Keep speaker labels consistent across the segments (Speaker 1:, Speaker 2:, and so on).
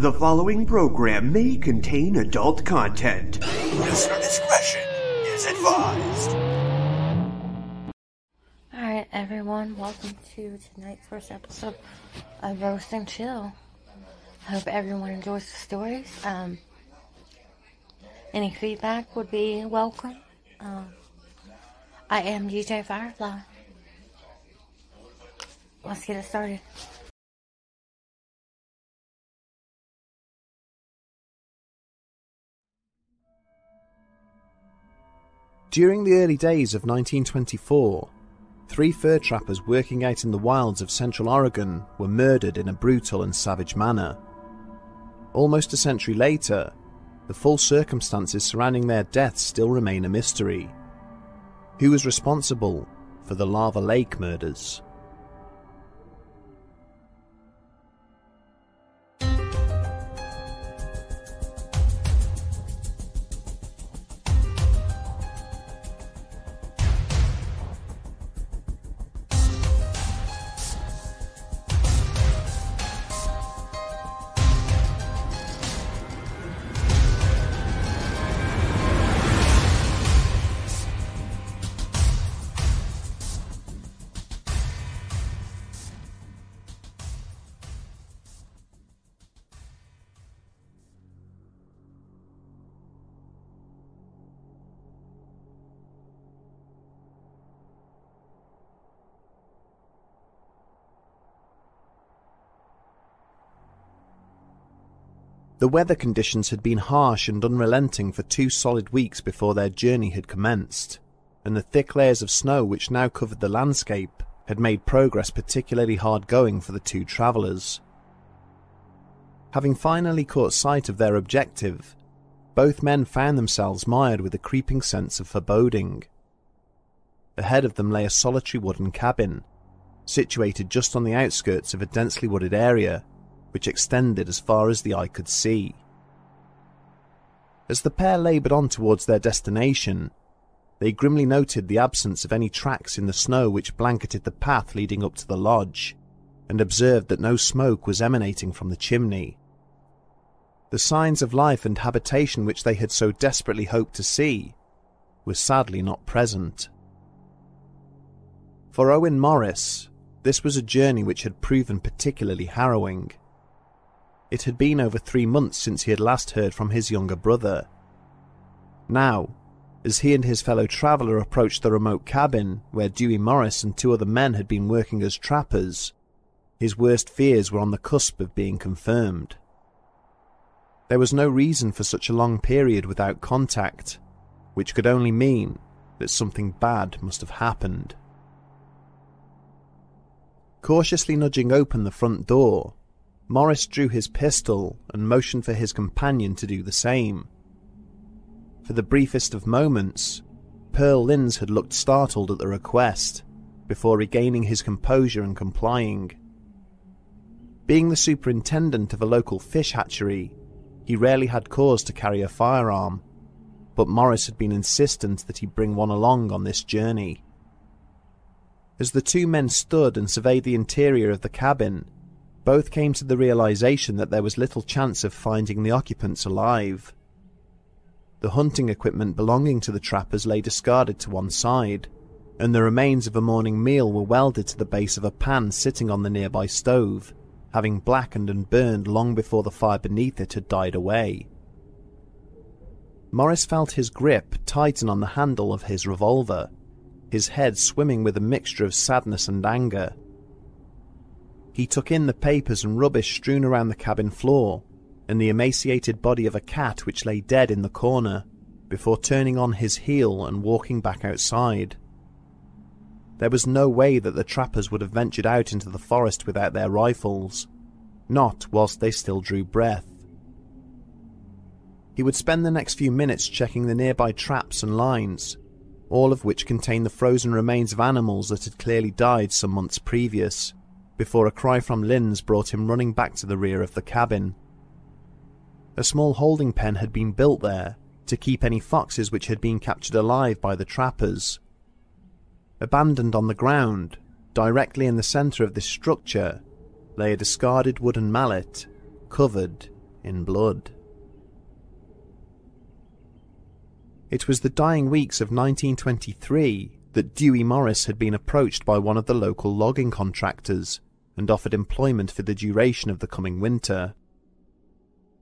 Speaker 1: The following program may contain adult content. Listener discretion is advised.
Speaker 2: Alright, everyone, welcome to tonight's first episode of Roast and Chill. I hope everyone enjoys the stories. Um, any feedback would be welcome. Um, I am DJ Firefly. Let's get it started.
Speaker 3: During the early days of 1924, three fur trappers working out in the wilds of central Oregon were murdered in a brutal and savage manner. Almost a century later, the full circumstances surrounding their deaths still remain a mystery. Who was responsible for the Lava Lake murders? The weather conditions had been harsh and unrelenting for two solid weeks before their journey had commenced, and the thick layers of snow which now covered the landscape had made progress particularly hard going for the two travellers. Having finally caught sight of their objective, both men found themselves mired with a creeping sense of foreboding. Ahead of them lay a solitary wooden cabin, situated just on the outskirts of a densely wooded area which extended as far as the eye could see. As the pair laboured on towards their destination, they grimly noted the absence of any tracks in the snow which blanketed the path leading up to the lodge, and observed that no smoke was emanating from the chimney. The signs of life and habitation which they had so desperately hoped to see were sadly not present. For Owen Morris, this was a journey which had proven particularly harrowing. It had been over three months since he had last heard from his younger brother. Now, as he and his fellow traveller approached the remote cabin where Dewey Morris and two other men had been working as trappers, his worst fears were on the cusp of being confirmed. There was no reason for such a long period without contact, which could only mean that something bad must have happened. Cautiously nudging open the front door, Morris drew his pistol and motioned for his companion to do the same. For the briefest of moments, Pearl Linz had looked startled at the request, before regaining his composure and complying. Being the superintendent of a local fish hatchery, he rarely had cause to carry a firearm, but Morris had been insistent that he bring one along on this journey. As the two men stood and surveyed the interior of the cabin, both came to the realization that there was little chance of finding the occupants alive. The hunting equipment belonging to the trappers lay discarded to one side, and the remains of a morning meal were welded to the base of a pan sitting on the nearby stove, having blackened and burned long before the fire beneath it had died away. Morris felt his grip tighten on the handle of his revolver, his head swimming with a mixture of sadness and anger. He took in the papers and rubbish strewn around the cabin floor, and the emaciated body of a cat which lay dead in the corner, before turning on his heel and walking back outside. There was no way that the trappers would have ventured out into the forest without their rifles, not whilst they still drew breath. He would spend the next few minutes checking the nearby traps and lines, all of which contained the frozen remains of animals that had clearly died some months previous before a cry from Linz brought him running back to the rear of the cabin. A small holding pen had been built there to keep any foxes which had been captured alive by the trappers. Abandoned on the ground, directly in the centre of this structure, lay a discarded wooden mallet, covered in blood. It was the dying weeks of 1923 that Dewey Morris had been approached by one of the local logging contractors and offered employment for the duration of the coming winter.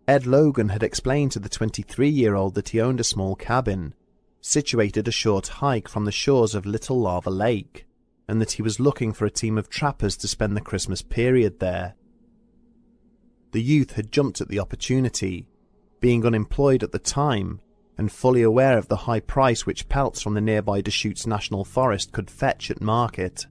Speaker 3: Ed Logan had explained to the 23 year old that he owned a small cabin, situated a short hike from the shores of Little Lava Lake, and that he was looking for a team of trappers to spend the Christmas period there. The youth had jumped at the opportunity, being unemployed at the time and fully aware of the high price which pelts from the nearby Deschutes National Forest could fetch at market.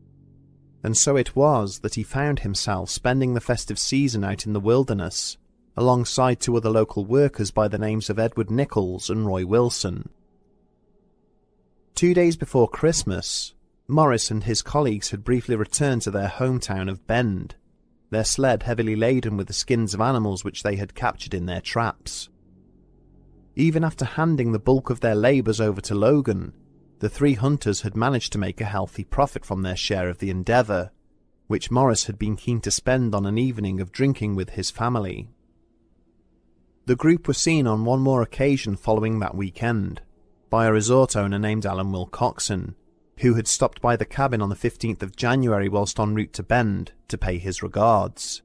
Speaker 3: And so it was that he found himself spending the festive season out in the wilderness, alongside two other local workers by the names of Edward Nichols and Roy Wilson. Two days before Christmas, Morris and his colleagues had briefly returned to their hometown of Bend, their sled heavily laden with the skins of animals which they had captured in their traps. Even after handing the bulk of their labours over to Logan, the three hunters had managed to make a healthy profit from their share of the endeavour, which Morris had been keen to spend on an evening of drinking with his family. The group were seen on one more occasion following that weekend, by a resort owner named Alan Wilcoxon, who had stopped by the cabin on the 15th of January whilst en route to Bend to pay his regards.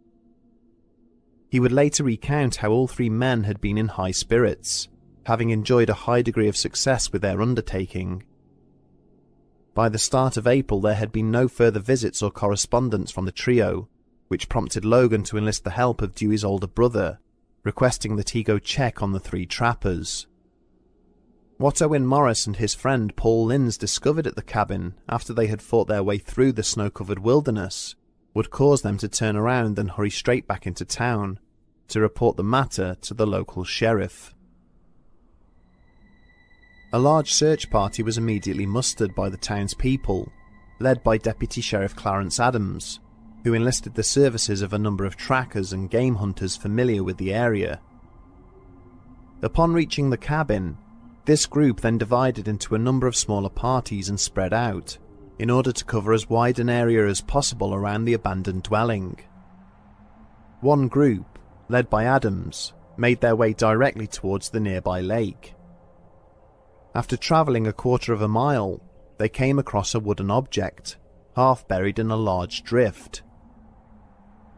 Speaker 3: He would later recount how all three men had been in high spirits, having enjoyed a high degree of success with their undertaking. By the start of April, there had been no further visits or correspondence from the trio, which prompted Logan to enlist the help of Dewey's older brother, requesting that he go check on the three trappers. What Owen Morris and his friend Paul Linz discovered at the cabin after they had fought their way through the snow covered wilderness would cause them to turn around and hurry straight back into town to report the matter to the local sheriff. A large search party was immediately mustered by the townspeople, led by Deputy Sheriff Clarence Adams, who enlisted the services of a number of trackers and game hunters familiar with the area. Upon reaching the cabin, this group then divided into a number of smaller parties and spread out, in order to cover as wide an area as possible around the abandoned dwelling. One group, led by Adams, made their way directly towards the nearby lake. After travelling a quarter of a mile, they came across a wooden object, half buried in a large drift.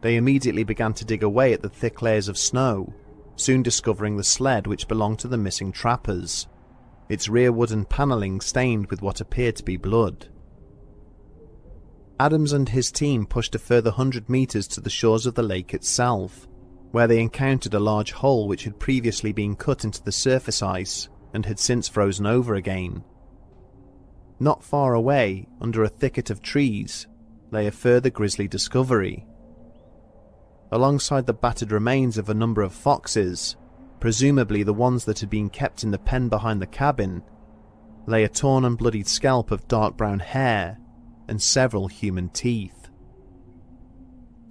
Speaker 3: They immediately began to dig away at the thick layers of snow, soon discovering the sled which belonged to the missing trappers, its rear wooden panelling stained with what appeared to be blood. Adams and his team pushed a further hundred metres to the shores of the lake itself, where they encountered a large hole which had previously been cut into the surface ice and had since frozen over again. Not far away, under a thicket of trees, lay a further grisly discovery. Alongside the battered remains of a number of foxes, presumably the ones that had been kept in the pen behind the cabin, lay a torn and bloodied scalp of dark brown hair and several human teeth.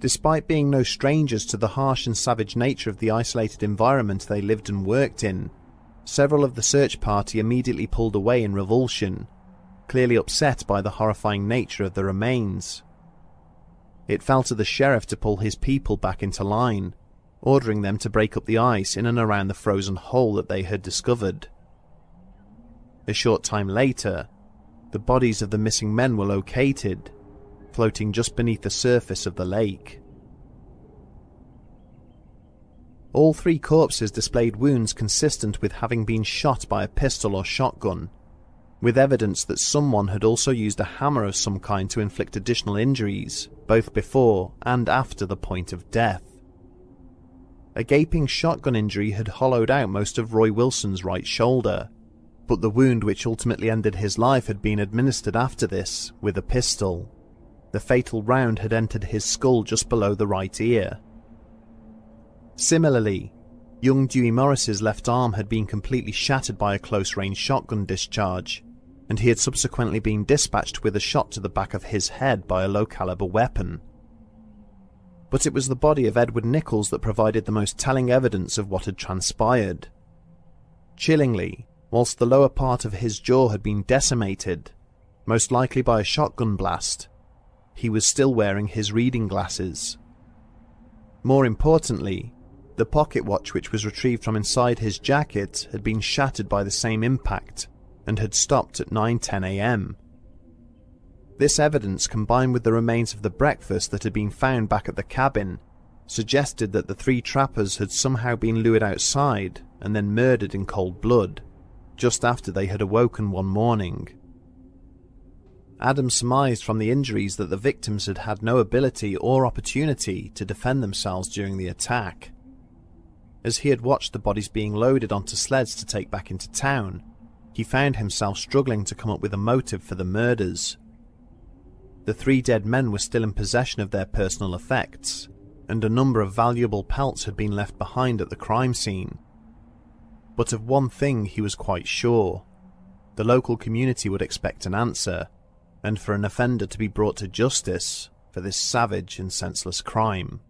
Speaker 3: Despite being no strangers to the harsh and savage nature of the isolated environment they lived and worked in, Several of the search party immediately pulled away in revulsion, clearly upset by the horrifying nature of the remains. It fell to the sheriff to pull his people back into line, ordering them to break up the ice in and around the frozen hole that they had discovered. A short time later, the bodies of the missing men were located, floating just beneath the surface of the lake. All three corpses displayed wounds consistent with having been shot by a pistol or shotgun, with evidence that someone had also used a hammer of some kind to inflict additional injuries, both before and after the point of death. A gaping shotgun injury had hollowed out most of Roy Wilson's right shoulder, but the wound which ultimately ended his life had been administered after this with a pistol. The fatal round had entered his skull just below the right ear, Similarly, young Dewey Morris's left arm had been completely shattered by a close-range shotgun discharge, and he had subsequently been dispatched with a shot to the back of his head by a low-caliber weapon. But it was the body of Edward Nichols that provided the most telling evidence of what had transpired. Chillingly, whilst the lower part of his jaw had been decimated, most likely by a shotgun blast, he was still wearing his reading glasses. More importantly, The pocket watch, which was retrieved from inside his jacket, had been shattered by the same impact and had stopped at 9:10 a.m. This evidence, combined with the remains of the breakfast that had been found back at the cabin, suggested that the three trappers had somehow been lured outside and then murdered in cold blood, just after they had awoken one morning. Adams surmised from the injuries that the victims had had no ability or opportunity to defend themselves during the attack. As he had watched the bodies being loaded onto sleds to take back into town, he found himself struggling to come up with a motive for the murders. The three dead men were still in possession of their personal effects, and a number of valuable pelts had been left behind at the crime scene. But of one thing he was quite sure. The local community would expect an answer, and for an offender to be brought to justice for this savage and senseless crime.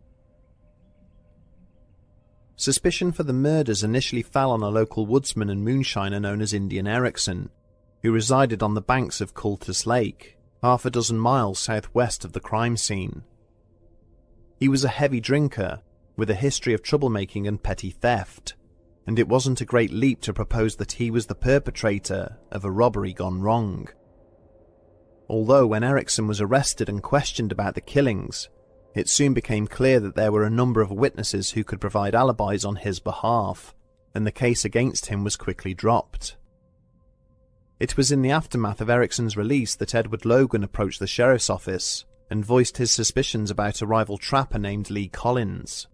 Speaker 3: Suspicion for the murders initially fell on a local woodsman and moonshiner known as Indian Erickson, who resided on the banks of Cultus Lake, half a dozen miles southwest of the crime scene. He was a heavy drinker, with a history of troublemaking and petty theft, and it wasn't a great leap to propose that he was the perpetrator of a robbery gone wrong. Although when Erickson was arrested and questioned about the killings, it soon became clear that there were a number of witnesses who could provide alibis on his behalf, and the case against him was quickly dropped. It was in the aftermath of Erickson's release that Edward Logan approached the sheriff's office and voiced his suspicions about a rival trapper named Lee Collins.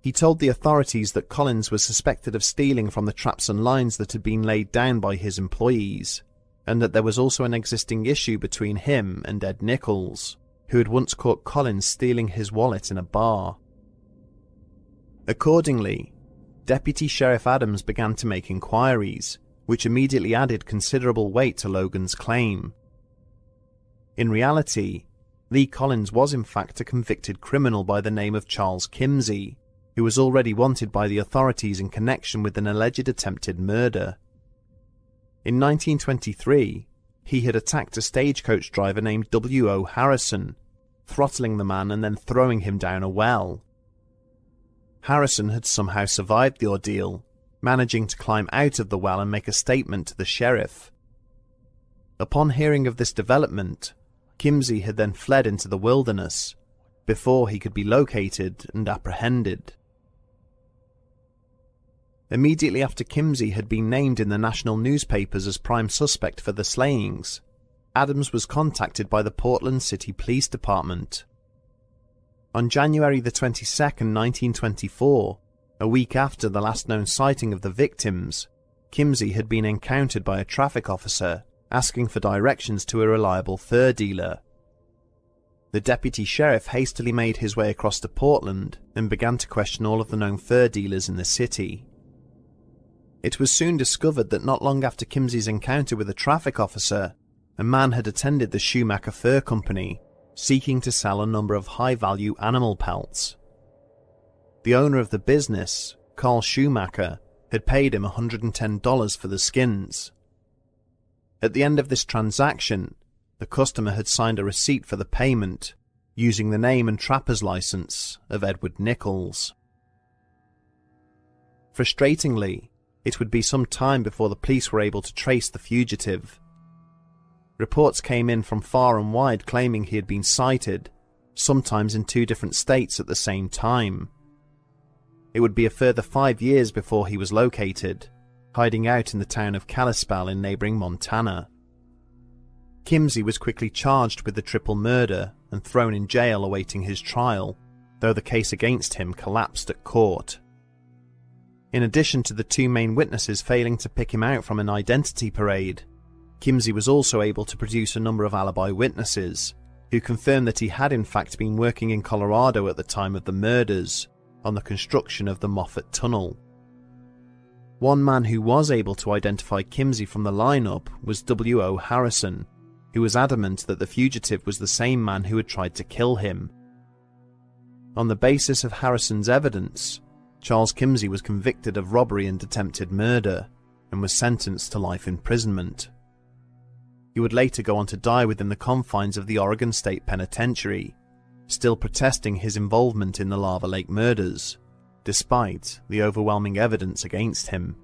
Speaker 3: He told the authorities that Collins was suspected of stealing from the traps and lines that had been laid down by his employees, and that there was also an existing issue between him and Ed Nichols, who had once caught Collins stealing his wallet in a bar. Accordingly, Deputy Sheriff Adams began to make inquiries, which immediately added considerable weight to Logan's claim. In reality, Lee Collins was in fact a convicted criminal by the name of Charles Kimsey, who was already wanted by the authorities in connection with an alleged attempted murder. In 1923, he had attacked a stagecoach driver named W.O. Harrison, throttling the man and then throwing him down a well. Harrison had somehow survived the ordeal, managing to climb out of the well and make a statement to the sheriff. Upon hearing of this development, Kimsey had then fled into the wilderness before he could be located and apprehended. Immediately after Kimsey had been named in the national newspapers as prime suspect for the slayings, Adams was contacted by the Portland City Police Department. On January the 22nd, 1924, a week after the last known sighting of the victims, Kimsey had been encountered by a traffic officer asking for directions to a reliable fur dealer. The deputy sheriff hastily made his way across to Portland and began to question all of the known fur dealers in the city. It was soon discovered that not long after Kimsey's encounter with a traffic officer, a man had attended the Schumacher Fur Company, seeking to sell a number of high value animal pelts. The owner of the business, Carl Schumacher, had paid him $110 for the skins, at the end of this transaction, the customer had signed a receipt for the payment using the name and trapper's license of Edward Nichols. Frustratingly, it would be some time before the police were able to trace the fugitive. Reports came in from far and wide claiming he had been sighted, sometimes in two different states at the same time. It would be a further five years before he was located, hiding out in the town of Kalispell in neighbouring Montana. Kimsey was quickly charged with the triple murder and thrown in jail awaiting his trial, though the case against him collapsed at court. In addition to the two main witnesses failing to pick him out from an identity parade, Kimsey was also able to produce a number of alibi witnesses, who confirmed that he had in fact been working in Colorado at the time of the murders, on the construction of the Moffat Tunnel. One man who was able to identify Kimsey from the lineup was W.O. Harrison, who was adamant that the fugitive was the same man who had tried to kill him. On the basis of Harrison's evidence, Charles Kimsey was convicted of robbery and attempted murder and was sentenced to life imprisonment. He would later go on to die within the confines of the Oregon State Penitentiary, still protesting his involvement in the Lava Lake murders, despite the overwhelming evidence against him.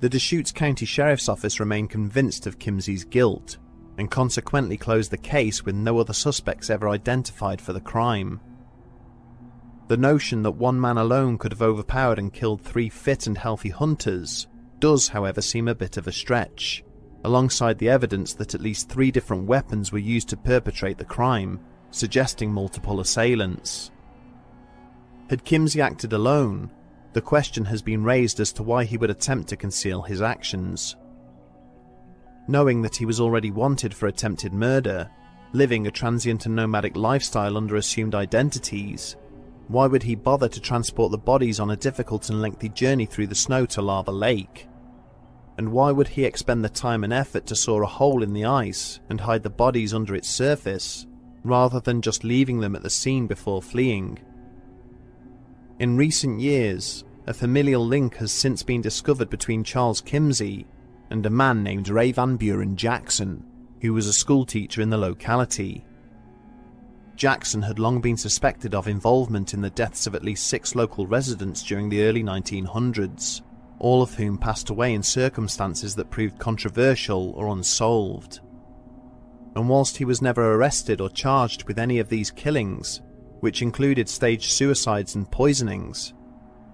Speaker 3: The Deschutes County Sheriff's Office remained convinced of Kimsey's guilt and consequently closed the case with no other suspects ever identified for the crime. The notion that one man alone could have overpowered and killed three fit and healthy hunters does, however, seem a bit of a stretch, alongside the evidence that at least three different weapons were used to perpetrate the crime, suggesting multiple assailants. Had Kimsey acted alone, the question has been raised as to why he would attempt to conceal his actions. Knowing that he was already wanted for attempted murder, living a transient and nomadic lifestyle under assumed identities, why would he bother to transport the bodies on a difficult and lengthy journey through the snow to Lava Lake? And why would he expend the time and effort to saw a hole in the ice and hide the bodies under its surface, rather than just leaving them at the scene before fleeing? In recent years, a familial link has since been discovered between Charles Kimsey and a man named Ray Van Buren Jackson, who was a schoolteacher in the locality. Jackson had long been suspected of involvement in the deaths of at least six local residents during the early 1900s, all of whom passed away in circumstances that proved controversial or unsolved. And whilst he was never arrested or charged with any of these killings, which included staged suicides and poisonings,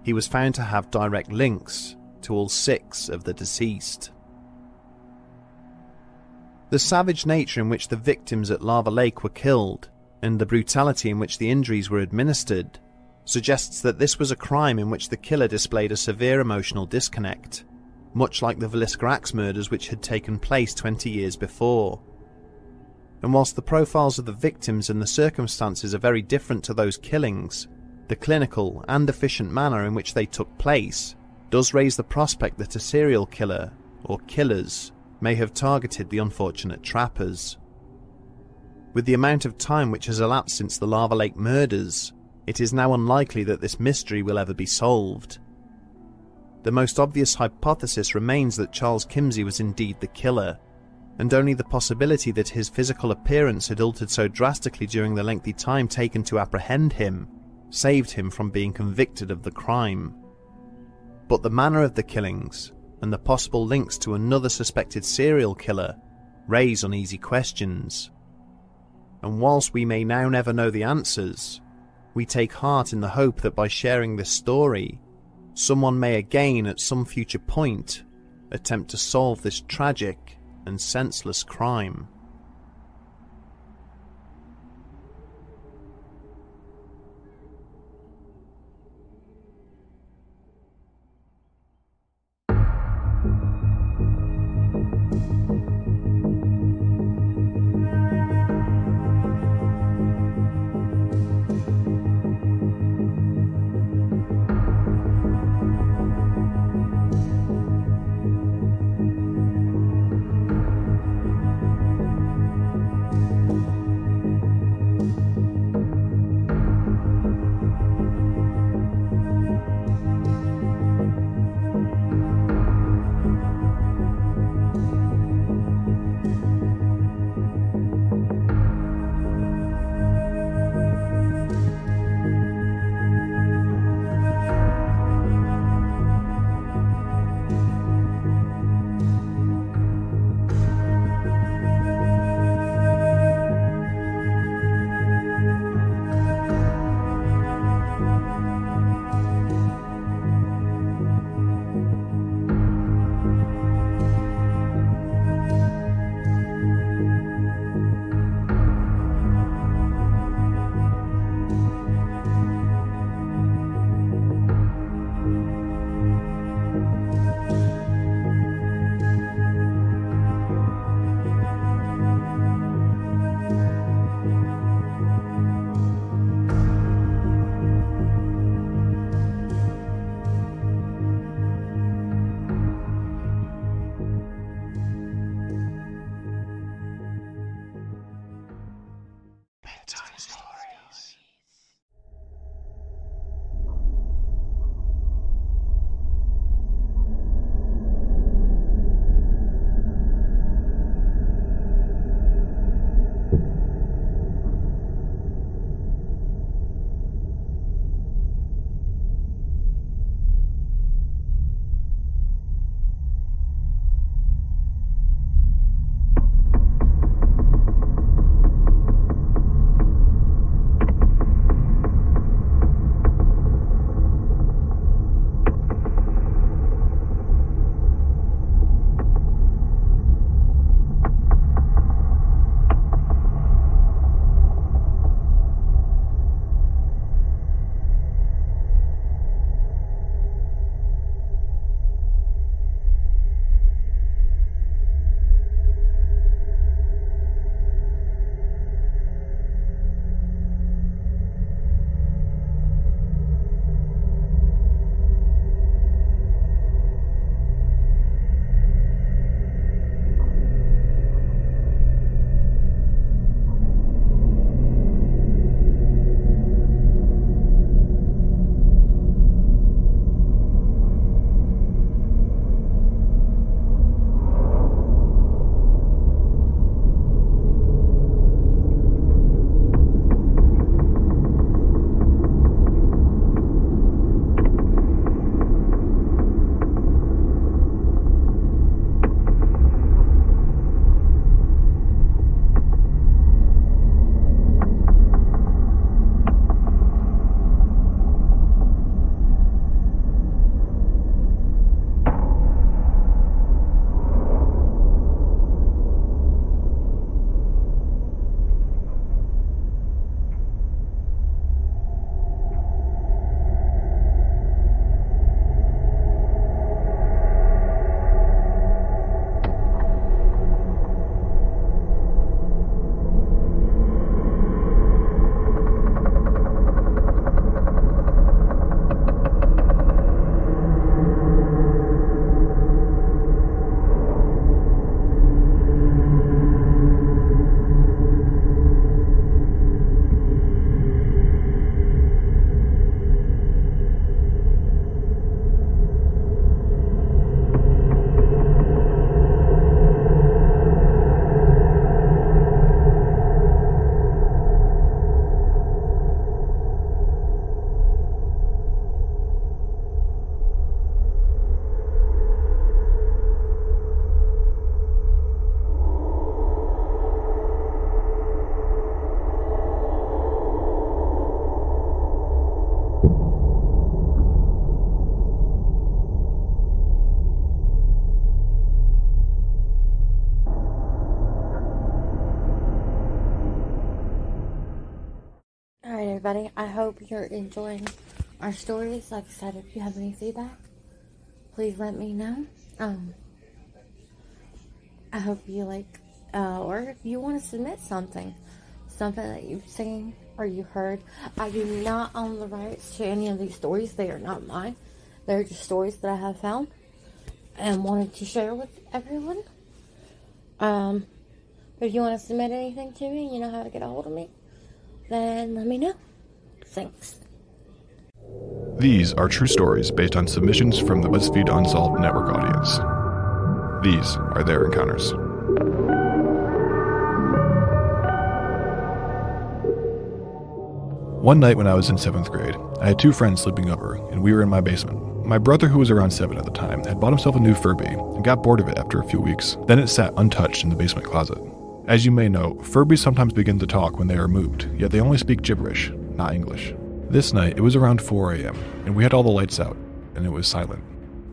Speaker 3: he was found to have direct links to all six of the deceased. The savage nature in which the victims at Lava Lake were killed, and the brutality in which the injuries were administered, suggests that this was a crime in which the killer displayed a severe emotional disconnect, much like the Villisca Axe murders which had taken place 20 years before and whilst the profiles of the victims and the circumstances are very different to those killings, the clinical and efficient manner in which they took place does raise the prospect that a serial killer, or killers, may have targeted the unfortunate trappers. With the amount of time which has elapsed since the Lava Lake murders, it is now unlikely that this mystery will ever be solved. The most obvious hypothesis remains that Charles Kimsey was indeed the killer, and only the possibility that his physical appearance had altered so drastically during the lengthy time taken to apprehend him saved him from being convicted of the crime. But the manner of the killings, and the possible links to another suspected serial killer, raise uneasy questions. And whilst we may now never know the answers, we take heart in the hope that by sharing this story, someone may again at some future point attempt to solve this tragic and senseless crime.
Speaker 2: Everybody. I hope you're enjoying our stories. Like I said, if you have any feedback, please let me know. Um, I hope you like, uh, or if you want to submit something, something that you've seen or you heard. I do not own the rights to any of these stories. They are not mine. They're just stories that I have found and wanted to share with everyone. Um, but if you want to submit anything to me, you know how to get a hold of me, then let me know. Thanks.
Speaker 4: These are true stories based on submissions from the BuzzFeed Unsolved Network audience. These are their encounters. One night when I was in seventh grade, I had two friends sleeping over, and we were in my basement. My brother, who was around seven at the time, had bought himself a new Furby and got bored of it after a few weeks. Then it sat untouched in the basement closet. As you may know, Furbies sometimes begin to talk when they are moved, yet they only speak gibberish, not English. This night, it was around 4 a.m., and we had all the lights out, and it was silent.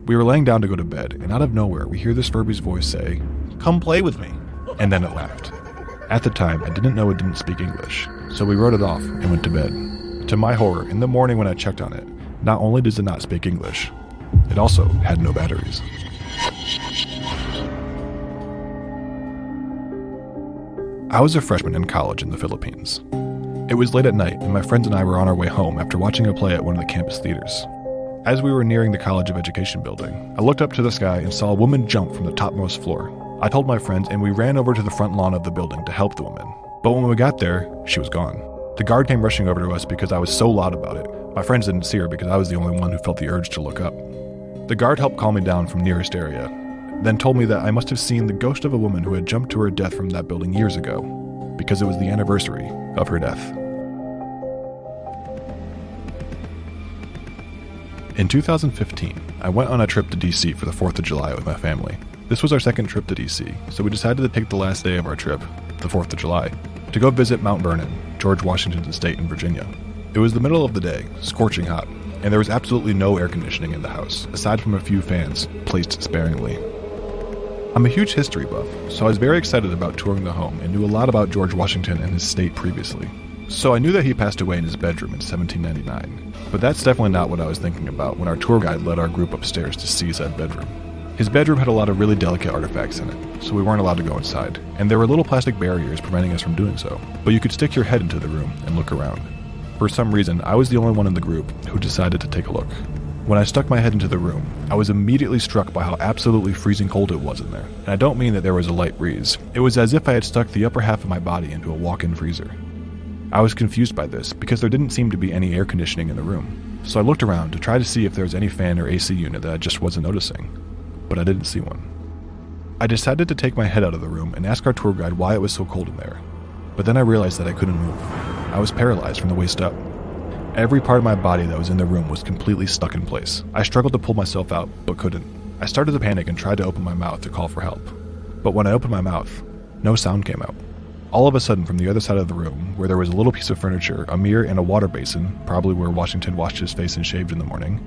Speaker 4: We were laying down to go to bed, and out of nowhere, we hear this Furby's voice say, Come play with me. And then it laughed. At the time, I didn't know it didn't speak English, so we wrote it off and went to bed. To my horror, in the morning when I checked on it, not only does it not speak English, it also had no batteries. I was a freshman in college in the Philippines. It was late at night, and my friends and I were on our way home after watching a play at one of the campus theaters. As we were nearing the College of Education building, I looked up to the sky and saw a woman jump from the topmost floor. I told my friends, and we ran over to the front lawn of the building to help the woman. But when we got there, she was gone. The guard came rushing over to us because I was so loud about it. My friends didn't see her because I was the only one who felt the urge to look up. The guard helped calm me down from nearest area, then told me that I must have seen the ghost of a woman who had jumped to her death from that building years ago, because it was the anniversary of her death. In 2015, I went on a trip to DC for the 4th of July with my family. This was our second trip to DC, so we decided to take the last day of our trip, the 4th of July, to go visit Mount Vernon, George Washington Estate in Virginia. It was the middle of the day, scorching hot, and there was absolutely no air conditioning in the house, aside from a few fans, placed sparingly. I'm a huge history buff, so I was very excited about touring the home and knew a lot about George Washington and his state previously. So I knew that he passed away in his bedroom in 1799, but that's definitely not what I was thinking about when our tour guide led our group upstairs to see said bedroom. His bedroom had a lot of really delicate artifacts in it, so we weren't allowed to go inside, and there were little plastic barriers preventing us from doing so, but you could stick your head into the room and look around. For some reason, I was the only one in the group who decided to take a look. When I stuck my head into the room, I was immediately struck by how absolutely freezing cold it was in there. And I don't mean that there was a light breeze. It was as if I had stuck the upper half of my body into a walk in freezer. I was confused by this because there didn't seem to be any air conditioning in the room. So I looked around to try to see if there was any fan or AC unit that I just wasn't noticing, but I didn't see one. I decided to take my head out of the room and ask our tour guide why it was so cold in there. But then I realized that I couldn't move. I was paralyzed from the waist up. Every part of my body that was in the room was completely stuck in place. I struggled to pull myself out, but couldn't. I started to panic and tried to open my mouth to call for help. But when I opened my mouth, no sound came out. All of a sudden, from the other side of the room, where there was a little piece of furniture, a mirror, and a water basin, probably where Washington washed his face and shaved in the morning,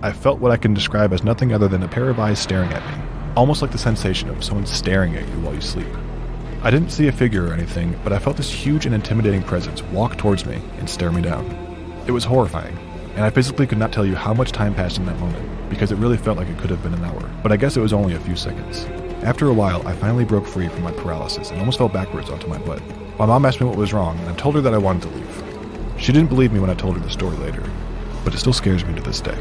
Speaker 4: I felt what I can describe as nothing other than a pair of eyes staring at me, almost like the sensation of someone staring at you while you sleep. I didn't see a figure or anything, but I felt this huge and intimidating presence walk towards me and stare me down. It was horrifying, and I physically could not tell you how much time passed in that moment, because it really felt like it could have been an hour, but I guess it was only a few seconds. After a while, I finally broke free from my paralysis and almost fell backwards onto my butt. My mom asked me what was wrong, and I told her that I wanted to leave. She didn't believe me when I told her the story later, but it still scares me to this day.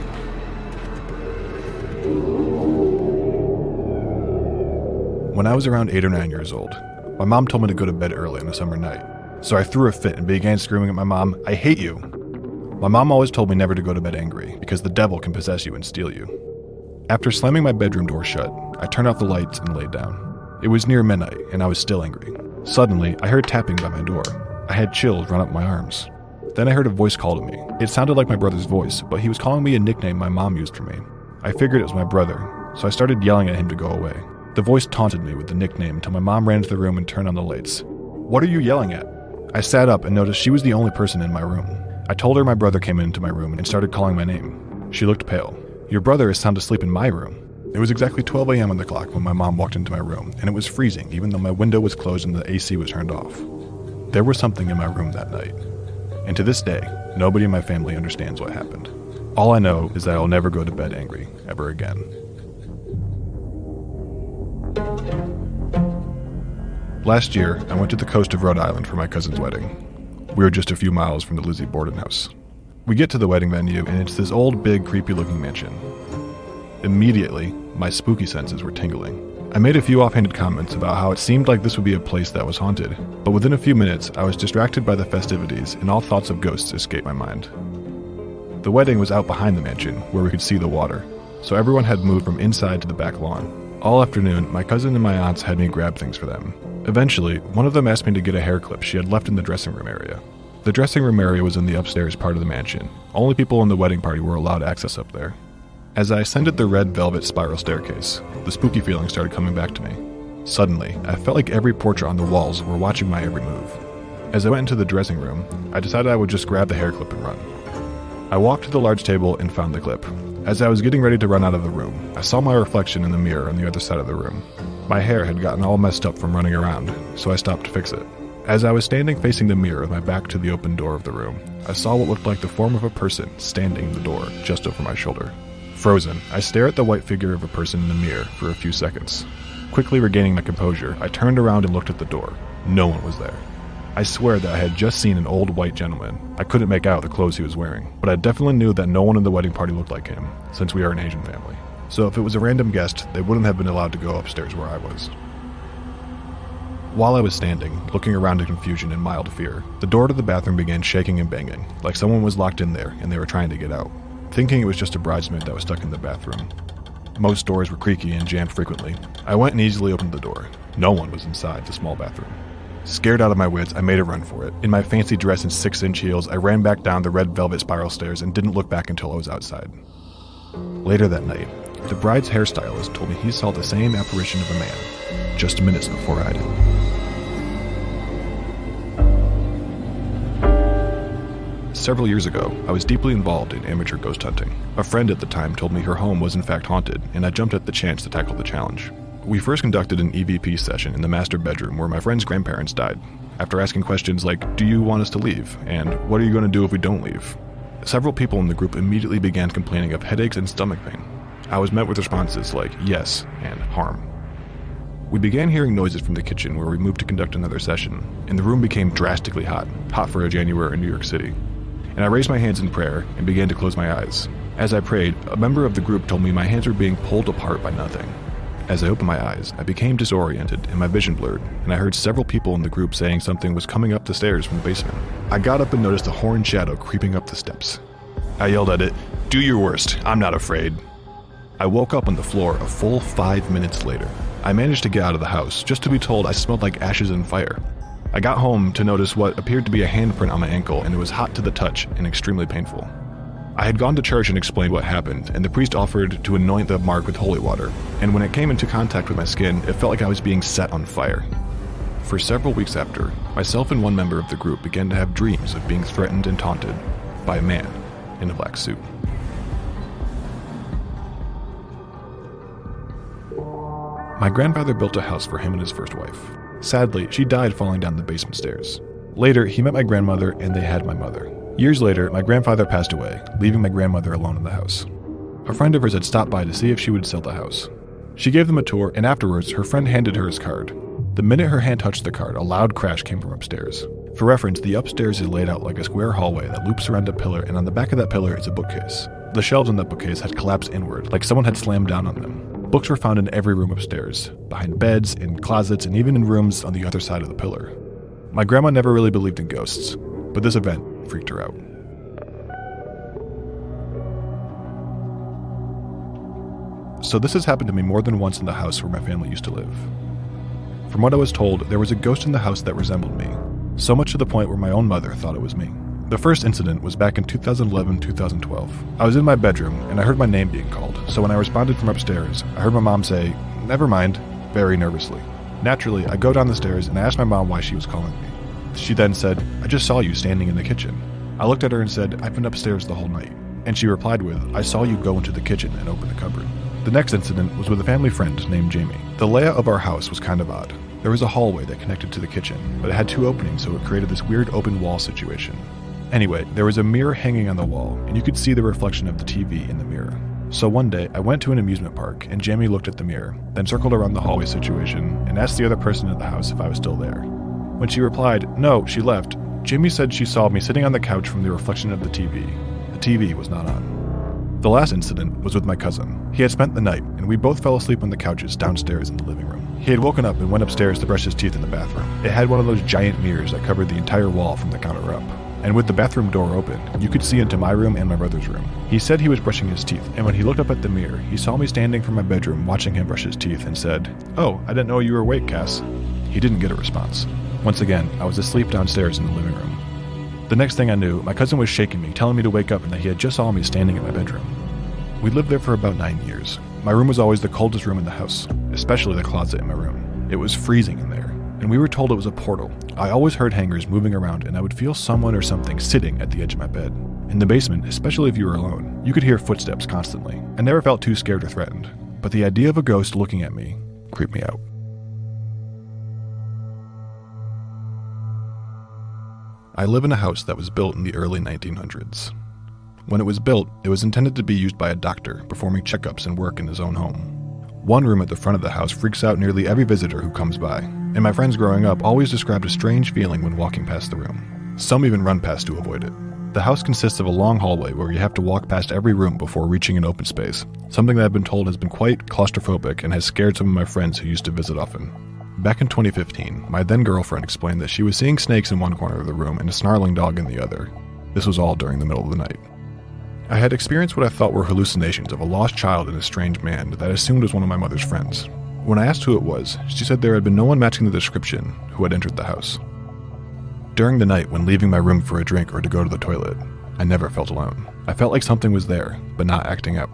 Speaker 4: When I was around 8 or 9 years old, my mom told me to go to bed early on a summer night. So I threw a fit and began screaming at my mom, I hate you! My mom always told me never to go to bed angry, because the devil can possess you and steal you. After slamming my bedroom door shut, I turned off the lights and laid down. It was near midnight, and I was still angry. Suddenly, I heard tapping by my door. I had chills run up my arms. Then I heard a voice call to me. It sounded like my brother's voice, but he was calling me a nickname my mom used for me. I figured it was my brother, so I started yelling at him to go away. The voice taunted me with the nickname until my mom ran into the room and turned on the lights. What are you yelling at? I sat up and noticed she was the only person in my room. I told her my brother came into my room and started calling my name. She looked pale. Your brother is sound asleep in my room. It was exactly 12 a.m. on the clock when my mom walked into my room, and it was freezing even though my window was closed and the AC was turned off. There was something in my room that night. and to this day, nobody in my family understands what happened. All I know is that I'll never go to bed angry ever again. Last year, I went to the coast of Rhode Island for my cousin's wedding. We were just a few miles from the Lizzie Borden house. We get to the wedding venue, and it's this old, big, creepy looking mansion. Immediately, my spooky senses were tingling. I made a few offhanded comments about how it seemed like this would be a place that was haunted, but within a few minutes, I was distracted by the festivities and all thoughts of ghosts escaped my mind. The wedding was out behind the mansion, where we could see the water, so everyone had moved from inside to the back lawn. All afternoon, my cousin and my aunts had me grab things for them. Eventually, one of them asked me to get a hair clip she had left in the dressing room area. The dressing room area was in the upstairs part of the mansion. Only people in the wedding party were allowed access up there. As I ascended the red velvet spiral staircase, the spooky feeling started coming back to me. Suddenly, I felt like every portrait on the walls were watching my every move. As I went into the dressing room, I decided I would just grab the hair clip and run. I walked to the large table and found the clip. As I was getting ready to run out of the room, I saw my reflection in the mirror on the other side of the room. My hair had gotten all messed up from running around, so I stopped to fix it. As I was standing facing the mirror with my back to the open door of the room, I saw what looked like the form of a person standing in the door just over my shoulder. Frozen, I stare at the white figure of a person in the mirror for a few seconds. Quickly regaining my composure, I turned around and looked at the door. No one was there. I swear that I had just seen an old white gentleman. I couldn't make out the clothes he was wearing, but I definitely knew that no one in the wedding party looked like him, since we are an Asian family. So if it was a random guest, they wouldn't have been allowed to go upstairs where I was. While I was standing, looking around in confusion and mild fear, the door to the bathroom began shaking and banging, like someone was locked in there and they were trying to get out thinking it was just a bridesmaid that was stuck in the bathroom. Most doors were creaky and jammed frequently. I went and easily opened the door. No one was inside the small bathroom. Scared out of my wits, I made a run for it. In my fancy dress and six inch heels, I ran back down the red velvet spiral stairs and didn't look back until I was outside. Later that night, the bride's hairstylist told me he saw the same apparition of a man just minutes before I did. Several years ago, I was deeply involved in amateur ghost hunting. A friend at the time told me her home was in fact haunted, and I jumped at the chance to tackle the challenge. We first conducted an EVP session in the master bedroom where my friend's grandparents died. After asking questions like, Do you want us to leave? and What are you going to do if we don't leave? Several people in the group immediately began complaining of headaches and stomach pain. I was met with responses like yes and harm. We began hearing noises from the kitchen where we moved to conduct another session, and the room became drastically hot, hot for a January in New York City and I raised my hands in prayer and began to close my eyes. As I prayed, a member of the group told me my hands were being pulled apart by nothing. As I opened my eyes, I became disoriented and my vision blurred, and I heard several people in the group saying something was coming up the stairs from the basement. I got up and noticed a horned shadow creeping up the steps. I yelled at it, Do your worst, I'm not afraid. I woke up on the floor a full five minutes later. I managed to get out of the house, just to be told I smelled like ashes and fire. I got home to notice what appeared to be a handprint on my ankle, and it was hot to the touch and extremely painful. I had gone to church and explained what happened, and the priest offered to anoint the mark with holy water, and when it came into contact with my skin, it felt like I was being set on fire. For several weeks after, myself and one member of the group began to have dreams of being threatened and taunted by a man in a black suit. My grandfather built a house for him and his first wife. Sadly, she died falling down the basement stairs. Later, he met my grandmother and they had my mother. Years later, my grandfather passed away, leaving my grandmother alone in the house. A friend of hers had stopped by to see if she would sell the house. She gave them a tour, and afterwards, her friend handed her his card. The minute her hand touched the card, a loud crash came from upstairs. For reference, the upstairs is laid out like a square hallway that loops around a pillar, and on the back of that pillar is a bookcase. The shelves in that bookcase had collapsed inward, like someone had slammed down on them. Books were found in every room upstairs, behind beds, in closets, and even in rooms on the other side of the pillar. My grandma never really believed in ghosts, but this event freaked her out. So, this has happened to me more than once in the house where my family used to live. From what I was told, there was a ghost in the house that resembled me, so much to the point where my own mother thought it was me. The first incident was back in 2011 2012. I was in my bedroom and I heard my name being called, so when I responded from upstairs, I heard my mom say, Never mind, very nervously. Naturally, I go down the stairs and I asked my mom why she was calling me. She then said, I just saw you standing in the kitchen. I looked at her and said, I've been upstairs the whole night. And she replied with, I saw you go into the kitchen and open the cupboard. The next incident was with a family friend named Jamie. The layout of our house was kind of odd. There was a hallway that connected to the kitchen, but it had two openings, so it created this weird open wall situation. Anyway, there was a mirror hanging on the wall, and you could see the reflection of the TV in the mirror. So one day, I went to an amusement park, and Jamie looked at the mirror, then circled around the hallway situation, and asked the other person at the house if I was still there. When she replied, no, she left, Jamie said she saw me sitting on the couch from the reflection of the TV. The TV was not on. The last incident was with my cousin. He had spent the night, and we both fell asleep on the couches downstairs in the living room. He had woken up and went upstairs to brush his teeth in the bathroom. It had one of those giant mirrors that covered the entire wall from the counter up. And with the bathroom door open, you could see into my room and my brother's room. He said he was brushing his teeth, and when he looked up at the mirror, he saw me standing from my bedroom watching him brush his teeth and said, Oh, I didn't know you were awake, Cass. He didn't get a response. Once again, I was asleep downstairs in the living room. The next thing I knew, my cousin was shaking me, telling me to wake up and that he had just saw me standing in my bedroom. We lived there for about nine years. My room was always the coldest room in the house, especially the closet in my room. It was freezing in there, and we were told it was a portal. I always heard hangers moving around, and I would feel someone or something sitting at the edge of my bed. In the basement, especially if you were alone, you could hear footsteps constantly. I never felt too scared or threatened, but the idea of a ghost looking at me creeped me out. I live in a house that was built in the early 1900s. When it was built, it was intended to be used by a doctor performing checkups and work in his own home. One room at the front of the house freaks out nearly every visitor who comes by, and my friends growing up always described a strange feeling when walking past the room. Some even run past to avoid it. The house consists of a long hallway where you have to walk past every room before reaching an open space, something that I've been told has been quite claustrophobic and has scared some of my friends who used to visit often. Back in 2015, my then girlfriend explained that she was seeing snakes in one corner of the room and a snarling dog in the other. This was all during the middle of the night. I had experienced what I thought were hallucinations of a lost child and a strange man that I assumed was one of my mother's friends. When I asked who it was, she said there had been no one matching the description who had entered the house. During the night, when leaving my room for a drink or to go to the toilet, I never felt alone. I felt like something was there, but not acting up.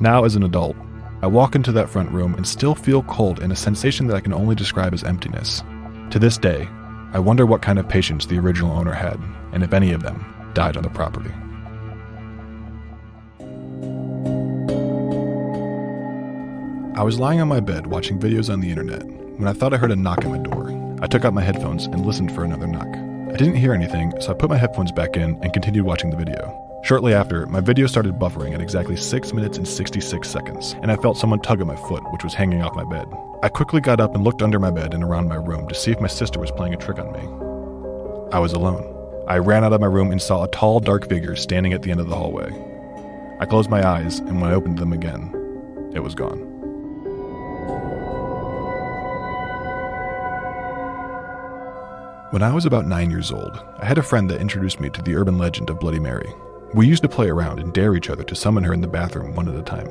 Speaker 4: Now, as an adult, I walk into that front room and still feel cold and a sensation that I can only describe as emptiness. To this day, I wonder what kind of patients the original owner had, and if any of them died on the property. I was lying on my bed watching videos on the internet when I thought I heard a knock at my door. I took out my headphones and listened for another knock. I didn't hear anything, so I put my headphones back in and continued watching the video. Shortly after, my video started buffering at exactly 6 minutes and 66 seconds, and I felt someone tug at my foot, which was hanging off my bed. I quickly got up and looked under my bed and around my room to see if my sister was playing a trick on me. I was alone. I ran out of my room and saw a tall, dark figure standing at the end of the hallway. I closed my eyes, and when I opened them again, it was gone. When I was about nine years old, I had a friend that introduced me to the urban legend of Bloody Mary. We used to play around and dare each other to summon her in the bathroom one at a time.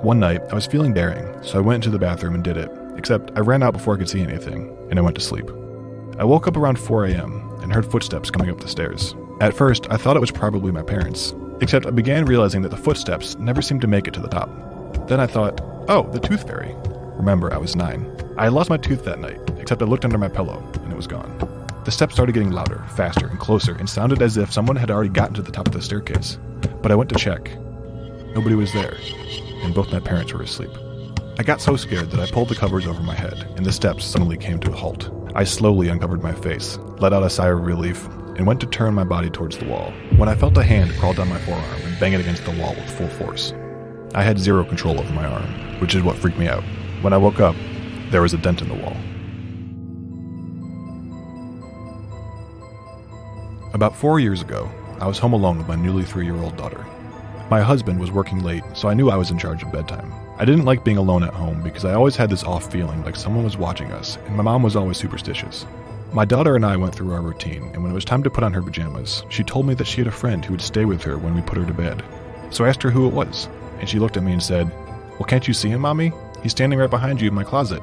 Speaker 4: One night, I was feeling daring, so I went into the bathroom and did it, except I ran out before I could see anything, and I went to sleep. I woke up around 4 a.m. and heard footsteps coming up the stairs. At first, I thought it was probably my parents, except I began realizing that the footsteps never seemed to make it to the top. Then I thought, oh, the tooth fairy. Remember, I was nine. I lost my tooth that night, except I looked under my pillow, and it was gone. The steps started getting louder, faster, and closer, and sounded as if someone had already gotten to the top of the staircase. But I went to check. Nobody was there, and both my parents were asleep. I got so scared that I pulled the covers over my head, and the steps suddenly came to a halt. I slowly uncovered my face, let out a sigh of relief, and went to turn my body towards the wall, when I felt a hand crawl down my forearm and bang it against the wall with full force. I had zero control over my arm, which is what freaked me out. When I woke up, there was a dent in the wall. About four years ago, I was home alone with my newly three year old daughter. My husband was working late, so I knew I was in charge of bedtime. I didn't like being alone at home because I always had this off feeling like someone was watching us, and my mom was always superstitious. My daughter and I went through our routine, and when it was time to put on her pajamas, she told me that she had a friend who would stay with her when we put her to bed. So I asked her who it was, and she looked at me and said, Well, can't you see him, Mommy? He's standing right behind you in my closet.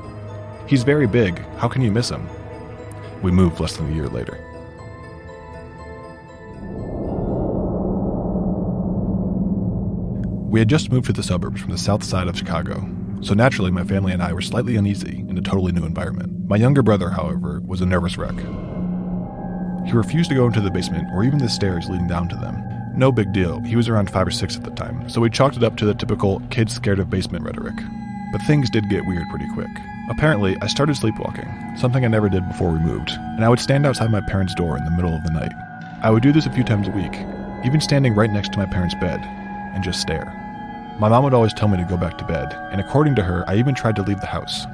Speaker 4: He's very big. How can you miss him? We moved less than a year later. We had just moved to the suburbs from the south side of Chicago, so naturally my family and I were slightly uneasy in a totally new environment. My younger brother, however, was a nervous wreck. He refused to go into the basement or even the stairs leading down to them. No big deal, he was around 5 or 6 at the time, so we chalked it up to the typical kids scared of basement rhetoric. But things did get weird pretty quick. Apparently, I started sleepwalking, something I never did before we moved, and I would stand outside my parents' door in the middle of the night. I would do this a few times a week, even standing right next to my parents' bed, and just stare. My mom would always tell me to go back to bed, and according to her, I even tried to leave the house.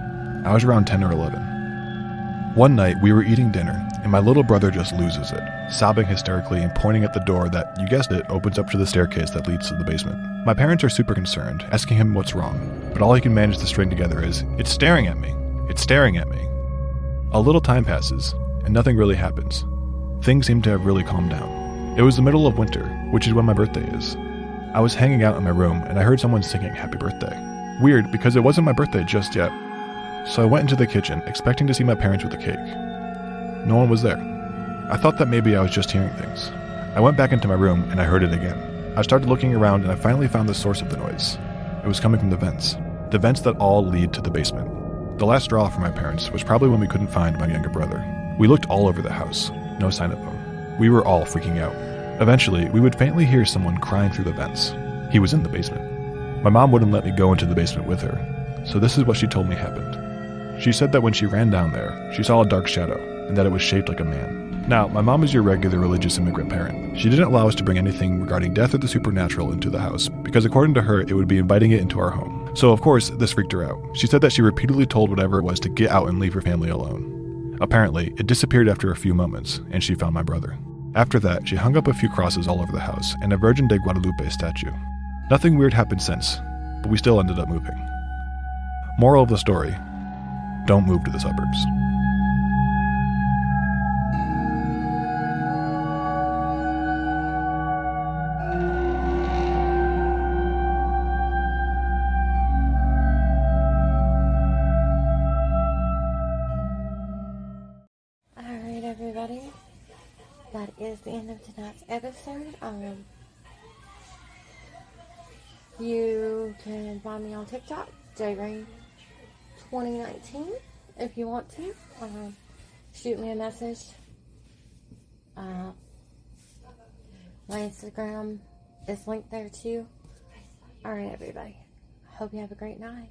Speaker 4: I was around 10 or 11. One night, we were eating dinner, and my little brother just loses it, sobbing hysterically and pointing at the door that, you guessed it, opens up to the staircase that leads to the basement. My parents are super concerned, asking him what's wrong, but all he can manage to string together is, It's staring at me! It's staring at me! A little time passes, and nothing really happens. Things seem to have really calmed down. It was the middle of winter, which is when my birthday is. I was hanging out in my room and I heard someone singing happy birthday. Weird because it wasn't my birthday just yet. So I went into the kitchen, expecting to see my parents with a cake. No one was there. I thought that maybe I was just hearing things. I went back into my room and I heard it again. I started looking around and I finally found the source of the noise. It was coming from the vents. The vents that all lead to the basement. The last straw for my parents was probably when we couldn't find my younger brother. We looked all over the house, no sign of him. We were all freaking out. Eventually, we would faintly hear someone crying through the vents. He was in the basement. My mom wouldn't let me go into the basement with her, so this is what she told me happened. She said that when she ran down there, she saw a dark shadow, and that it was shaped like a man. Now, my mom is your regular religious immigrant parent. She didn't allow us to bring anything regarding death or the supernatural into the house, because according to her, it would be inviting it into our home. So, of course, this freaked her out. She said that she repeatedly told whatever it was to get out and leave her family alone. Apparently, it disappeared after a few moments, and she found my brother. After that, she hung up a few crosses all over the house and a Virgin de Guadalupe statue. Nothing weird happened since, but we still ended up moving. Moral of the story don't move to the suburbs.
Speaker 2: Can find me on TikTok, JRain2019, if you want to. Um, shoot me a message. Uh, my Instagram is linked there too. Alright, everybody. Hope you have a great night.